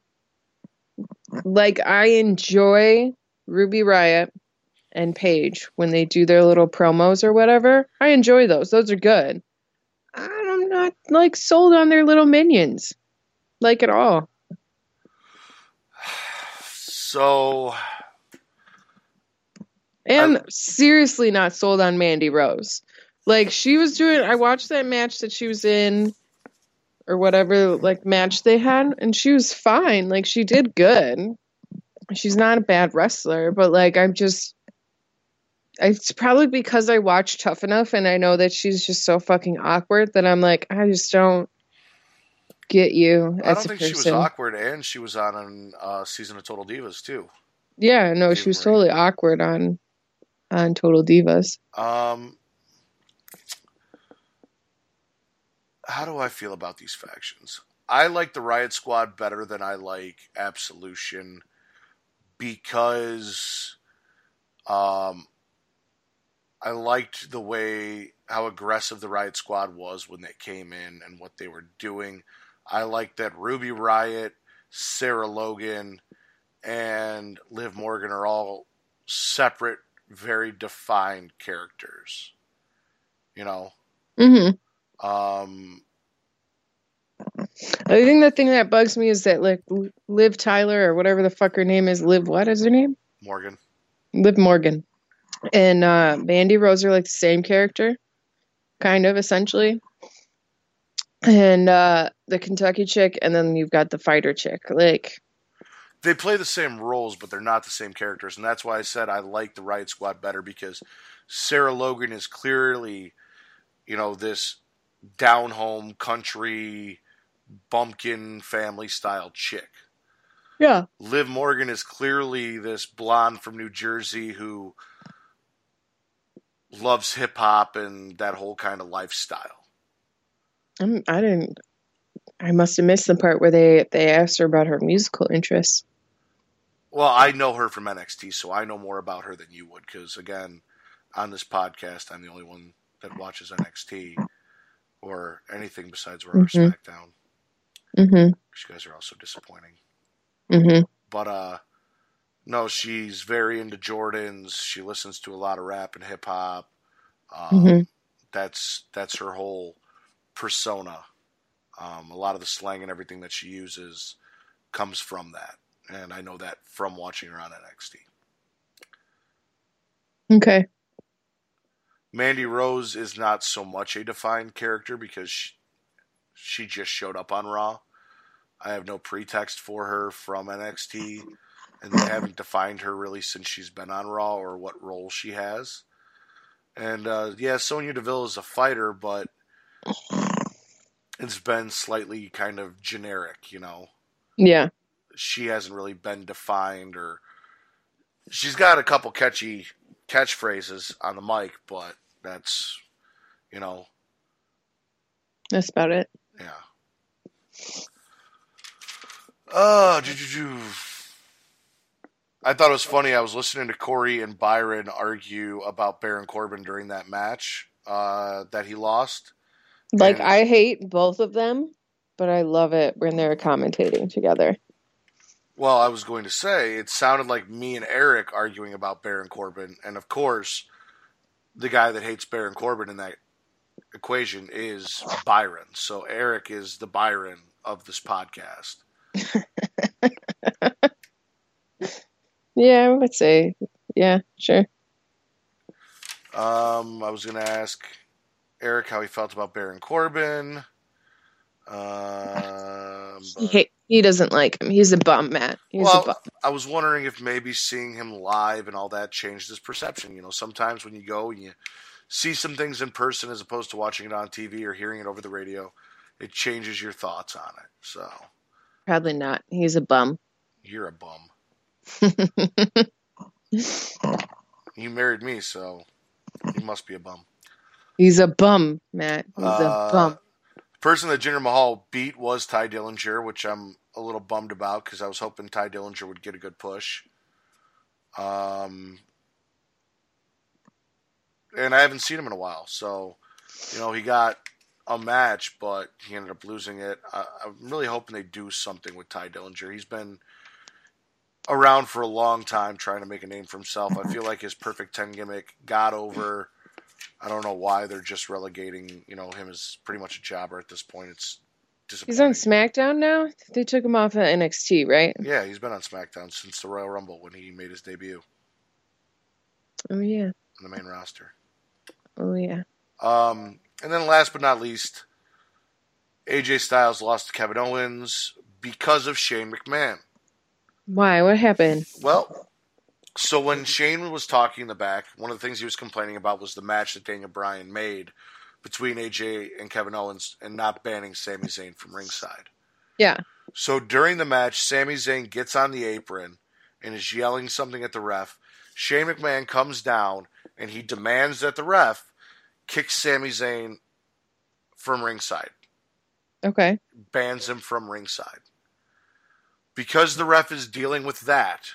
like I enjoy Ruby Riot and Paige when they do their little promos or whatever. I enjoy those. Those are good. I'm not like sold on their little minions. Like at all. So And I'm- seriously not sold on Mandy Rose. Like she was doing I watched that match that she was in or whatever like match they had and she was fine. Like she did good. She's not a bad wrestler, but like I'm just it's probably because I watch Tough Enough and I know that she's just so fucking awkward that I'm like I just don't get you I don't a think person. she was awkward, and she was on a uh, season of Total Divas too. Yeah, no, she was Marie. totally awkward on on Total Divas. Um, how do I feel about these factions? I like the Riot Squad better than I like Absolution because um, I liked the way how aggressive the Riot Squad was when they came in and what they were doing. I like that Ruby Riot, Sarah Logan, and Liv Morgan are all separate, very defined characters. You know, Mhm. Um, I think the thing that bugs me is that like Liv Tyler or whatever the fuck her name is, Liv what is her name? Morgan. Liv Morgan. And uh Mandy Rose are like the same character, kind of essentially. And uh the Kentucky chick and then you've got the fighter chick. Like They play the same roles, but they're not the same characters, and that's why I said I like the Riot Squad better because Sarah Logan is clearly, you know, this down home country bumpkin family style chick. Yeah. Liv Morgan is clearly this blonde from New Jersey who loves hip hop and that whole kind of lifestyle. I'm, I didn't. I must have missed the part where they they asked her about her musical interests. Well, I know her from NXT, so I know more about her than you would. Because again, on this podcast, I'm the only one that watches NXT or anything besides Raw or Mhm. SmackDown. Mm-hmm. You guys are also disappointing. Mm-hmm. But uh, no, she's very into Jordans. She listens to a lot of rap and hip hop. Um, Mhm. That's that's her whole persona. Um, a lot of the slang and everything that she uses comes from that, and I know that from watching her on NXT. Okay. Mandy Rose is not so much a defined character because she, she just showed up on Raw. I have no pretext for her from NXT, and they haven't defined her really since she's been on Raw or what role she has. And uh, yeah, Sonya Deville is a fighter, but it's been slightly kind of generic, you know. Yeah. She hasn't really been defined, or she's got a couple catchy catchphrases on the mic, but that's, you know, That's about it. yeah. Ju. I thought it was funny. I was listening to Corey and Byron argue about Baron Corbin during that match uh, that he lost. Like And- I hate both of them, but I love it when they're commentating together. Well, I was going to say it sounded like me and Eric arguing about Baron Corbin, and of course, the guy that hates Baron Corbin in that equation is Byron. So Eric is the Byron of this podcast. Yeah, I would say. Yeah, sure. Um, I was going to ask Eric how he felt about Baron Corbin. Um, He, hate, he doesn't like him. He's a bum, Matt. He's Well, a bum. I was wondering if maybe seeing him live and all that changed his perception. You know, sometimes when you go and you see some things in person as opposed to watching it on TV or hearing it over the radio, it changes your thoughts on it. So Probably not. He's a bum. you're a bum. You married me, so you must be a bum. He's a bum, Matt. He's Uh, a bum. Person that Jinder Mahal beat was Tye Dillinger, which I'm a little bummed about because I was hoping Tye Dillinger would get a good push. Um, and I haven't seen him in a while, so you know he got a match, but he ended up losing it. I, I'm really hoping they do something with Tye Dillinger. He's been around for a long time trying to make a name for himself. I feel like his perfect ten gimmick got over. I don't know why they're just relegating, you know, him as pretty much a jobber at this point. It's He's on. SmackDown now. They took him off of NXT, right? Yeah, he's been on SmackDown since the Royal Rumble when he made his debut Oh yeah. on the main roster. Oh yeah. Um, and then last but not least, AJ Styles lost to Kevin Owens because of Shane McMahon. Why? What happened? Well, so when Shane was talking in the back, one of the things he was complaining about was the match that Daniel Bryan made between AJ and Kevin Owens and not banning Sami Zayn from ringside. Yeah. So during the match, Sami Zayn gets on the apron and is yelling something at the ref. Shane McMahon comes down and he demands that the ref kicks Sami Zayn from ringside, Okay. bans him from ringside. Because the ref is dealing with that,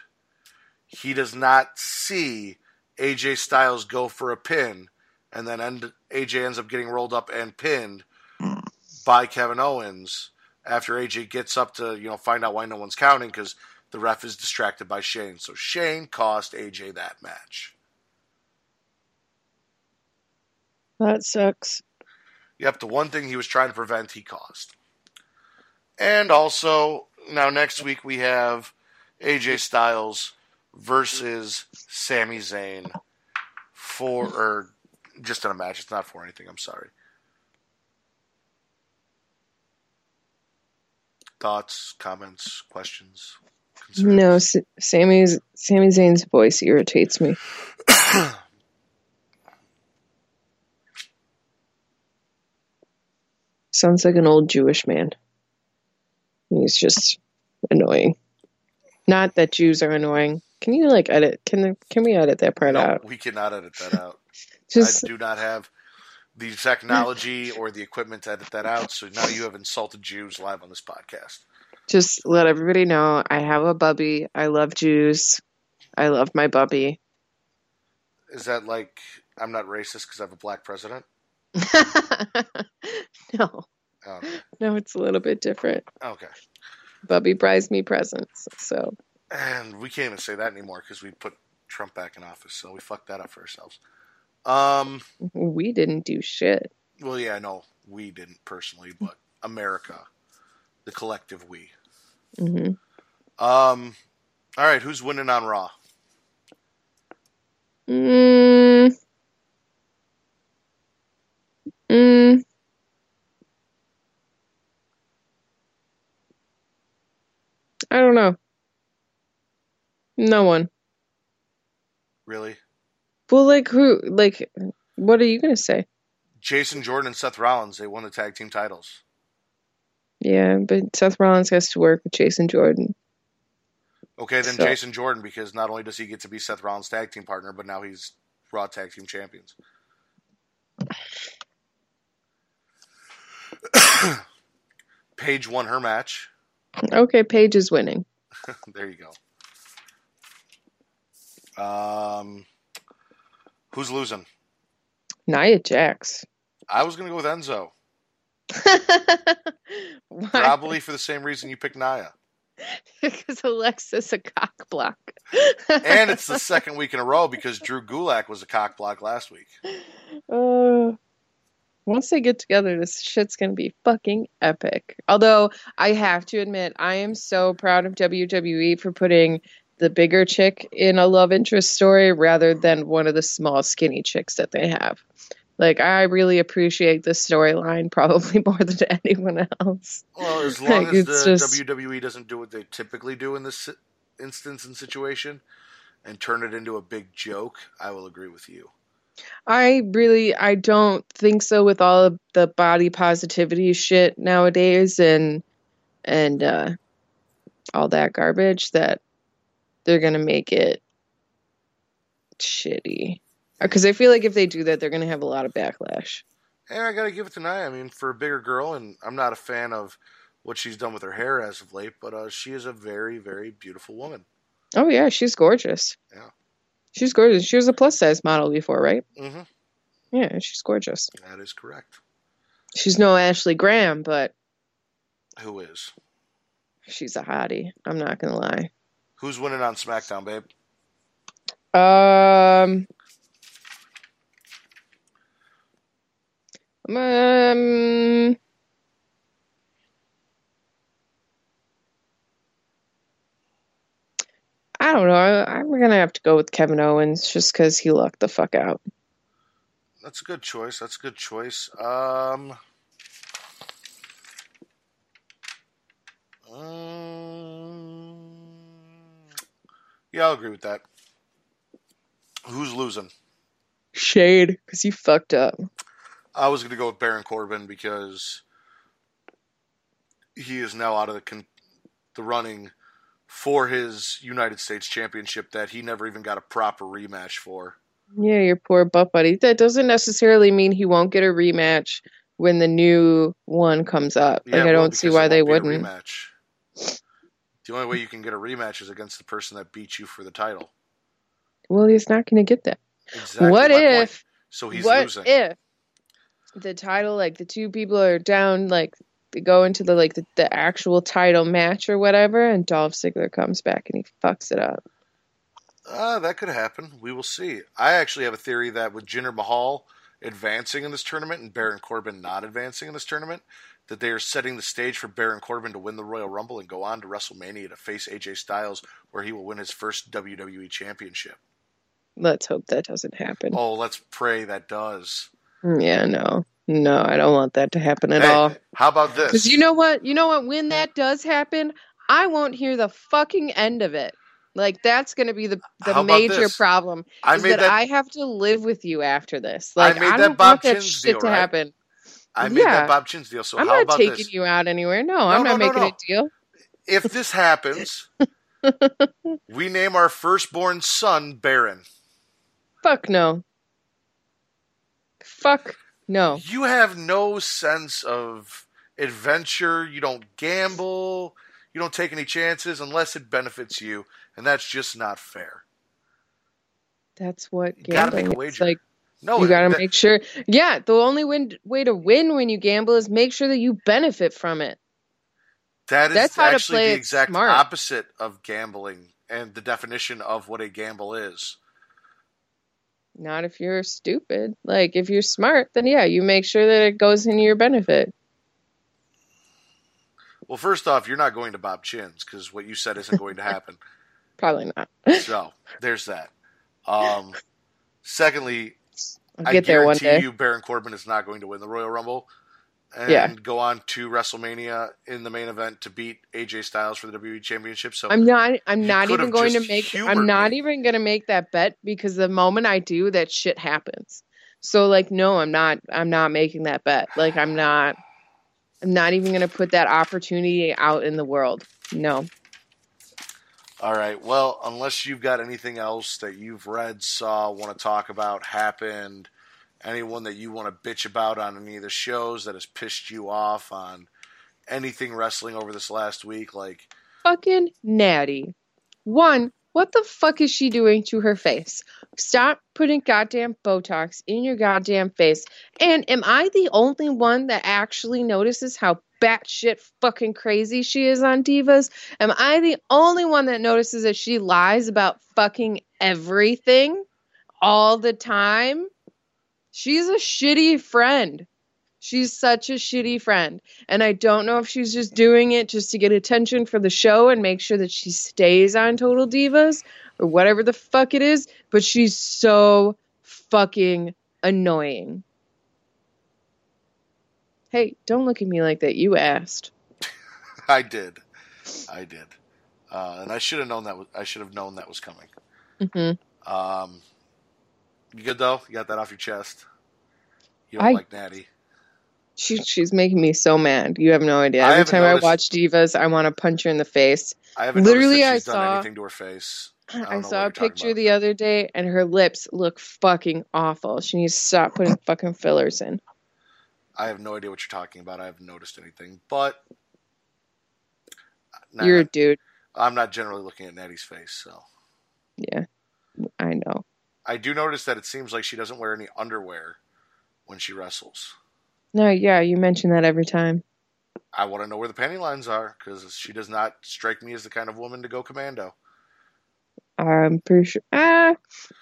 he does not see AJ Styles go for a pin, and then end, AJ ends up getting rolled up and pinned hmm. by Kevin Owens after AJ gets up to you know find out why no one's counting because the ref is distracted by Shane. So Shane cost AJ that match. That sucks. Yep, the one thing he was trying to prevent, he caused. And also, now next week we have AJ Styles versus Sami Zayn for, or just in a match. It's not for anything. I'm sorry. Thoughts, comments, questions, concerns? No, S- Sammy's Sami Zayn's voice irritates me. Sounds like an old Jewish man. He's just annoying. Not that Jews are annoying. Can you like edit? Can the, can we edit that part No, out? we cannot edit that out. Just I do not have the technology or the equipment to edit that out. So now you have insulted Jews live on this podcast. just let everybody know I have a bubby. I love Jews. I love my bubby. Is that like I'm not racist because I have a black president? no, okay. no, it's a little bit different. okay. Bubby buys me presents, so And we can't even say that anymore because we put Trump back in office, so we fucked that up for ourselves. Um. we didn't do shit. Well, yeah, no, we didn't personally, but America, the collective we. hmm Um. All right, who's winning on Raw? Mm. Mm. I don't know. No one. Really? Well, like who? Like, what are you gonna say? Jason Jordan and Seth Rollins, they won the tag team titles. Yeah, but Seth Rollins has to work with Jason Jordan. Okay, then So- Jason Jordan, because not only does he get to be Seth Rollins' tag team partner, but now he's Raw tag team champions. Paige won her match. Okay, Paige is winning. there you go. Um, who's losing? Nia Jax. I was going to go with Enzo, probably for the same reason you picked Nia. because Alexa's a cock block. And it's the second week in a row because Drew Gulak was a cock block last week. Uh, once they get together, this shit's gonna be fucking epic. Although I have to admit, I am so proud of WWE for putting the bigger chick in a love interest story rather than one of the small skinny chicks that they have. Like I really appreciate this storyline probably more than anyone else. Well, as long Like, as the just- WWE doesn't do what they typically do in this instance and situation and turn it into a big joke, I will agree with you. I really I don't think so with all of the body positivity shit nowadays and and uh all that garbage that they're going to make it shitty. Cuz I feel like if they do that they're going to have a lot of backlash. And I got to give it to Nia. I mean, for a bigger girl, and I'm not a fan of what she's done with her hair as of late, but uh, she is a very, very beautiful woman. Oh yeah, she's gorgeous. Yeah. She's gorgeous. She was a plus size model before, right? Mm-hmm. Yeah, she's gorgeous. That is correct. She's no Ashley Graham, but Who is? she's a hottie. I'm not going to lie. Who's winning on SmackDown, babe? Um, um, I don't know. I, I'm gonna have to go with Kevin Owens just because he lucked the fuck out. That's a good choice. That's a good choice. Um, um, yeah, I'll agree with that. Who's losing? Shade, because he fucked up. I was going to go with Baron Corbin because he is now out of the con- the running for his United States Championship that he never even got a proper rematch for. Yeah, your poor butt buddy. That doesn't necessarily mean he won't get a rematch when the new one comes up. Yeah, Like I don't see why they wouldn't. rematch. The only way you can get a rematch is against the person that beat you for the title. Well, he's not going to get that. Exactly what my point. if? So he's what losing. if the title, like the two people are down, like they go into the like the, the actual title match or whatever, and Dolph Ziggler comes back and he fucks it up. Uh, that could happen. We will see. I actually have a theory that with Jinder Mahal advancing in this tournament and Baron Corbin not advancing in this tournament, that they are setting the stage for Baron Corbin to win the Royal Rumble and go on to WrestleMania to face AJ Styles, where he will win his first WWE Championship. Let's hope that doesn't happen. Oh, let's pray that does. Mm, yeah, no, no, I don't want that to happen at Hey, all. How about this? Because you know what? You know what? When that does happen, I won't hear the fucking end of it. Like that's going to be the the How major problem. I is made that, that. I have to live with you after this. I Like made I, that don't Bob want that Chins shit deal, to right? happen. I made yeah. that Bob Chinn's deal. So I'm how not about taking this? you out anywhere. No, I'm No, not no, making a deal. If this happens, we name our firstborn son Baron. Fuck no. fuck no. You have no sense of adventure. You don't gamble. You don't take any chances unless it benefits you, and that's just not fair. That's what You gotta make gambling is like. No, you gotta make sure. Yeah, the only win- way to win when you gamble is make sure that you benefit from it. that is that's how to actually play the exact smart. opposite of gambling and the definition of what a gamble is. Not if you're stupid. Like if you're smart, then yeah, you make sure that it goes into your benefit. Well, first off, you're not going to Bob Chinn's because what you said isn't going to happen. Probably not. So there's that. Um, secondly, I'll I get there one guarantee day. you Baron Corbin is not going to win the Royal Rumble and Yeah. go on to WrestleMania in the main event to beat AJ Styles for the WWE Championship. So I'm not. I'm not even going to make. I'm not me. even going to make that bet because the moment I do, that shit happens. So like, no, I'm not. I'm not making that bet. Like, I'm not. I'm not even going to put that opportunity out in the world. No. All right. Well, unless you've got anything else that you've read, saw, want to talk about, happened, anyone that you want to bitch about on any of the shows that has pissed you off on anything wrestling over this last week, like Fucking Natty. One, what the fuck is she doing to her face? Stop putting goddamn Botox in your goddamn face. And am I the only one that actually notices how batshit fucking crazy she is on Divas? Am I the only one that notices that she lies about fucking everything all the time? She's a shitty friend. She's such a shitty friend. And I don't know if she's just doing it just to get attention for the show and make sure that she stays on Total Divas or whatever the fuck it is, but she's so fucking annoying. Hey, don't look at me like that. You asked. I did, I did, uh, and I should have known that. Was, I should have known that was coming. hmm Um, you good though? You got that off your chest. You don't I- like Natty. She, she's making me so mad. You have no idea. Every haven't time noticed- I watch Divas, I want to punch her in the face. I haven't Literally, I done saw- anything to her face. don't I saw a picture the other day, and her lips look fucking awful. She needs to stop putting fucking fillers in. I have no idea what you're talking about. I haven't noticed anything, but Nah, You're a dude. I'm not generally looking at Natty's face, so Yeah, I know. I do notice that it seems like she doesn't wear any underwear when she wrestles. No, yeah, you mention that every time. I want to know where the panty lines are because she does not strike me as the kind of woman to go commando. I'm pretty sure. Ah, You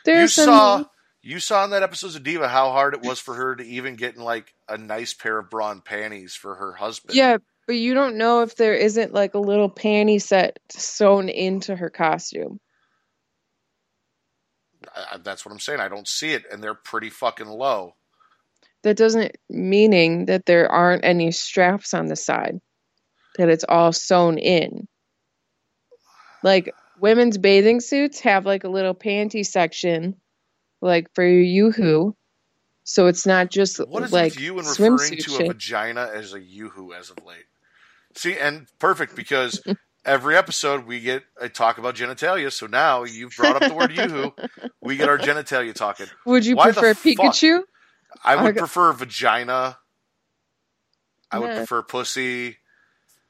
there's some. saw you saw in that episode of Diva how hard it was for her to even get in like a nice pair of bra and panties for her husband. Yeah, but you don't know if there isn't like a little panty set sewn into her costume. I- that's what I'm saying. I don't see it, and they're pretty fucking low. That doesn't meaning that there aren't any straps on the side. That it's all sewn in. Like women's bathing suits have like a little panty section, like for your yoo-hoo. So it's not just What is like you and referring to shit. a vagina as a yoo-hoo as of late? See, and perfect because every episode we get a talk about genitalia. So now you've brought up the word yoo-hoo. We get our genitalia talking. Would you Why prefer fuck? Pikachu? I would prefer vagina. I would prefer pussy.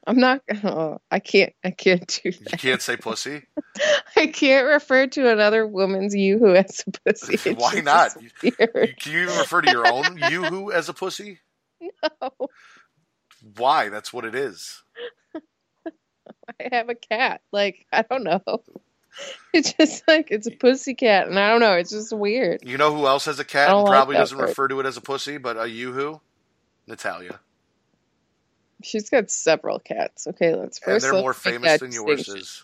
I'm not. Oh, I can't. I can't do that. You can't say pussy. I can't refer to another woman's yoo-hoo as a pussy. Why not? Weird. Can you even refer to your own yoo-hoo as a pussy? No, Why? That's what it is. I have a cat. Like I don't know. It's just like it's a pussy cat, and I don't know. It's just weird. You know who else has a cat and probably doesn't word. refer to it as a pussy, but a yoo-hoo? Natalya. She's got several cats. Okay, let's And first. they're let's more famous than yours is.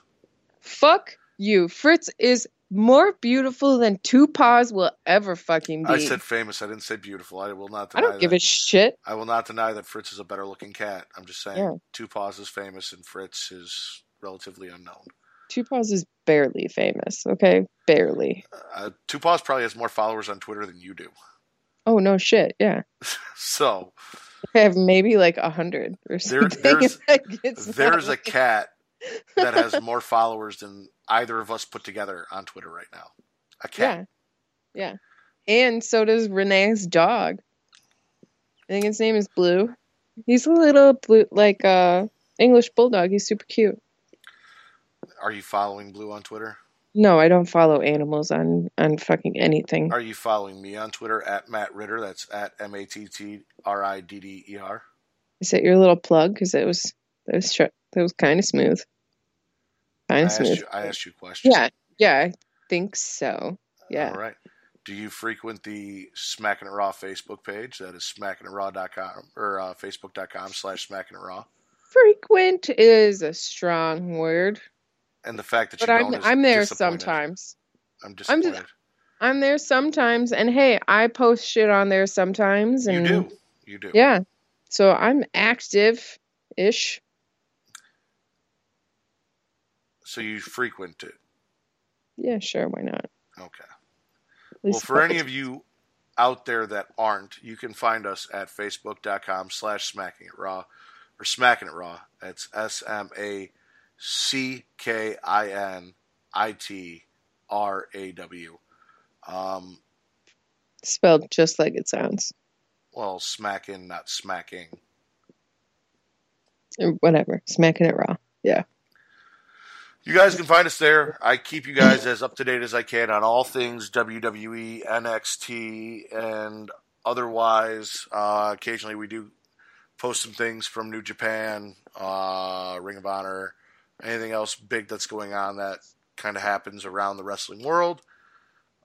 Fuck you. Fritz is more beautiful than two paws will ever fucking be. I said famous. I didn't say beautiful. I will not I don't give that. a shit. I will not deny that Fritz is a better looking cat. I'm just saying Yeah. Two Paws is famous and Fritz is relatively unknown. Two paws is barely famous. Okay, barely. Uh, Two Paws probably has more followers on Twitter than you do. Oh no shit. Yeah, So I have maybe like a hundred or There- something. there's- Like, there's a cat that has more followers than either of us put together on Twitter right now. A cat. Yeah. Yeah. And so does Renee's dog. I think his name is Blue. He's a little blue, like uh, English bulldog. He's super cute. Are you following Blue on Twitter? No, I don't follow animals on on fucking anything. Are you following me on Twitter at Matt Ridder? That's at M A T T R I D D E R. Is that your little plug? Because it was that was that was kind of smooth. I Kind of asked, smooth. you, I asked you questions. Yeah, yeah, I think so. Yeah. All right. Do you frequent the Smackin' It Raw Facebook page? That is smackinitraw.com or uh, facebook.com slash smacking it raw. Frequent is a strong word, And the fact that you but I'm I'm there sometimes. I'm I'm just- I'm there sometimes, and hey, I post shit on there sometimes, you and do. You do. yeah, so I'm active ish. So you frequent it. Yeah, sure, why not? Okay. Well, for any of you out there that aren't, you can find us at facebook.com slash smacking it raw or smacking it raw. It's S M A C K I N I T R A W. Um, spelled just like it sounds, well, smacking, not smacking. whatever, smacking it raw. Yeah. You guys can find us there. I keep you guys as up to date as I can on all things WWE, NXT, and otherwise. Uh, occasionally, we do post some things from New Japan, uh, Ring of Honor, anything else big that's going on that kind of happens around the wrestling world.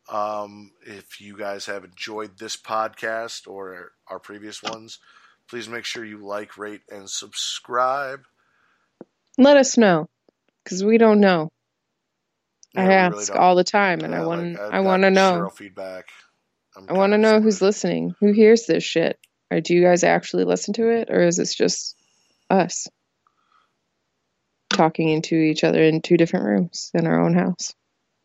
Um, if you guys have enjoyed this podcast or our previous ones, please make sure you like, rate, and subscribe. Let us know, because we don't know. Yeah, I ask really all the time, and Yeah, I like, want I've I want to know. Feedback. I'm I want to know who's listening. Who hears this shit? Or do you guys actually listen to it, or is this just us talking into each other in two different rooms in our own house?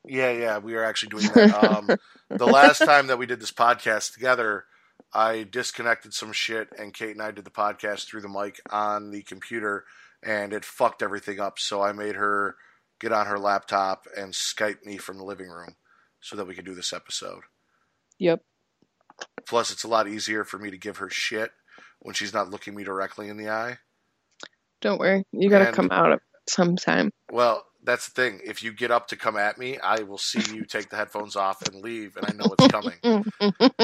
Yeah, yeah, we are actually doing that. Um, the last time that we did this podcast together, I disconnected some shit, and Kate and I did the podcast through the mic on the computer, and it fucked everything up. So I made her get on her laptop and Skype me from the living room so that we could do this episode. Yep. Plus, it's a lot easier for me to give her shit when she's not looking me directly in the eye. Don't worry. You got to And- come out sometime. Well, that's the thing. If you get up to come at me, I will see you take the headphones off and leave, and I know it's coming.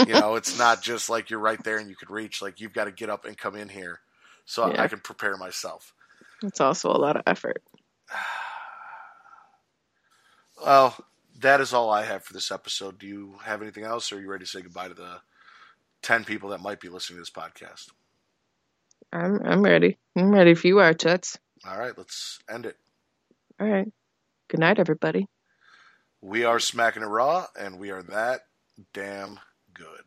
you know, it's not just like you're right there and you could reach. Like you've got to get up and come in here, so I- Yeah. I can prepare myself. It's also a lot of effort. Well, that is all I have for this episode. Do you have anything else, or are you ready to say goodbye to the ten people that might be listening to this podcast? I'm I'm ready. I'm ready if you are, Toots. All right, let's end it. All right. Good night, everybody. We are smacking it raw, and we are that damn good.